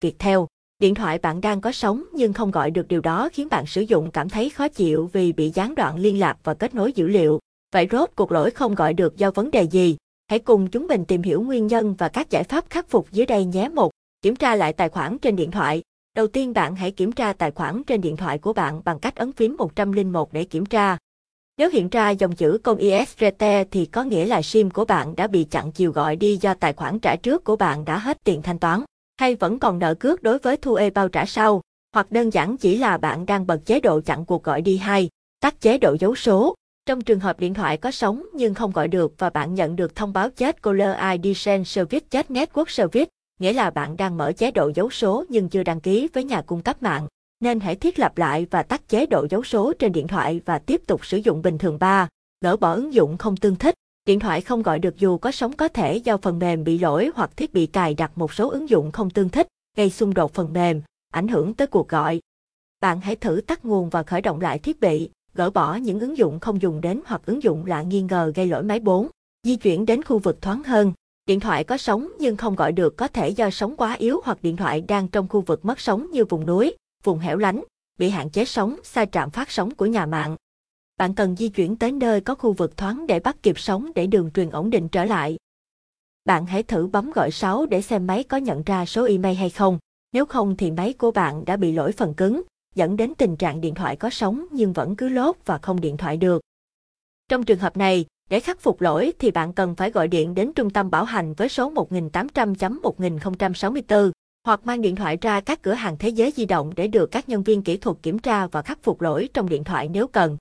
Viettel. Điện thoại bạn đang có sóng nhưng không gọi được điều đó khiến bạn sử dụng cảm thấy khó chịu vì bị gián đoạn liên lạc và kết nối dữ liệu. Vậy rốt cuộc lỗi không gọi được do vấn đề gì? Hãy cùng chúng mình tìm hiểu nguyên nhân và các giải pháp khắc phục dưới đây nhé. một Kiểm tra lại tài khoản trên điện thoại. Đầu tiên bạn hãy kiểm tra tài khoản trên điện thoại của bạn bằng cách ấn phím 101 để kiểm tra. Nếu hiện ra dòng chữ công ISRT thì có nghĩa là SIM của bạn đã bị chặn chiều gọi đi do tài khoản trả trước của bạn đã hết tiền thanh toán, hay vẫn còn nợ cước đối với thu e bao trả sau, hoặc đơn giản chỉ là bạn đang bật chế độ chặn cuộc gọi đi hay tắt chế độ dấu số. Trong trường hợp điện thoại có sóng nhưng không gọi được và bạn nhận được thông báo chết Caller ID Send Service chết Network Service, nghĩa là bạn đang mở chế độ dấu số nhưng chưa đăng ký với nhà cung cấp mạng. Nên hãy thiết lập lại và tắt chế độ dấu số trên điện thoại và tiếp tục sử dụng bình thường 3. Gỡ bỏ ứng dụng không tương thích. Điện thoại không gọi được dù có sóng có thể do phần mềm bị lỗi hoặc thiết bị cài đặt một số ứng dụng không tương thích, gây xung đột phần mềm, ảnh hưởng tới cuộc gọi. Bạn hãy thử tắt nguồn và khởi động lại thiết bị, gỡ bỏ những ứng dụng không dùng đến hoặc ứng dụng lạ nghi ngờ gây lỗi máy 4. Di chuyển đến khu vực thoáng hơn. Điện thoại có sóng nhưng không gọi được có thể do sóng quá yếu hoặc điện thoại đang trong khu vực mất sóng như vùng núi, vùng hẻo lánh, bị hạn chế sóng xa trạm phát sóng của nhà mạng. Bạn cần di chuyển tới nơi có khu vực thoáng để bắt kịp sóng để đường truyền ổn định trở lại. Bạn hãy thử bấm gọi 6 để xem máy có nhận ra số email hay không. Nếu không thì máy của bạn đã bị lỗi phần cứng, dẫn đến tình trạng điện thoại có sóng nhưng vẫn cứ lốt và không điện thoại được. Trong trường hợp này, để khắc phục lỗi thì bạn cần phải gọi điện đến trung tâm bảo hành với số 1800.1064 hoặc mang điện thoại ra các cửa hàng thế giới di động để được các nhân viên kỹ thuật kiểm tra và khắc phục lỗi trong điện thoại nếu cần.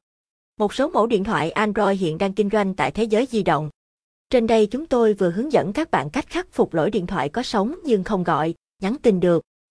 Một số mẫu điện thoại Android hiện đang kinh doanh tại thế giới di động. Trên đây chúng tôi vừa hướng dẫn các bạn cách khắc phục lỗi điện thoại có sóng nhưng không gọi, nhắn tin được.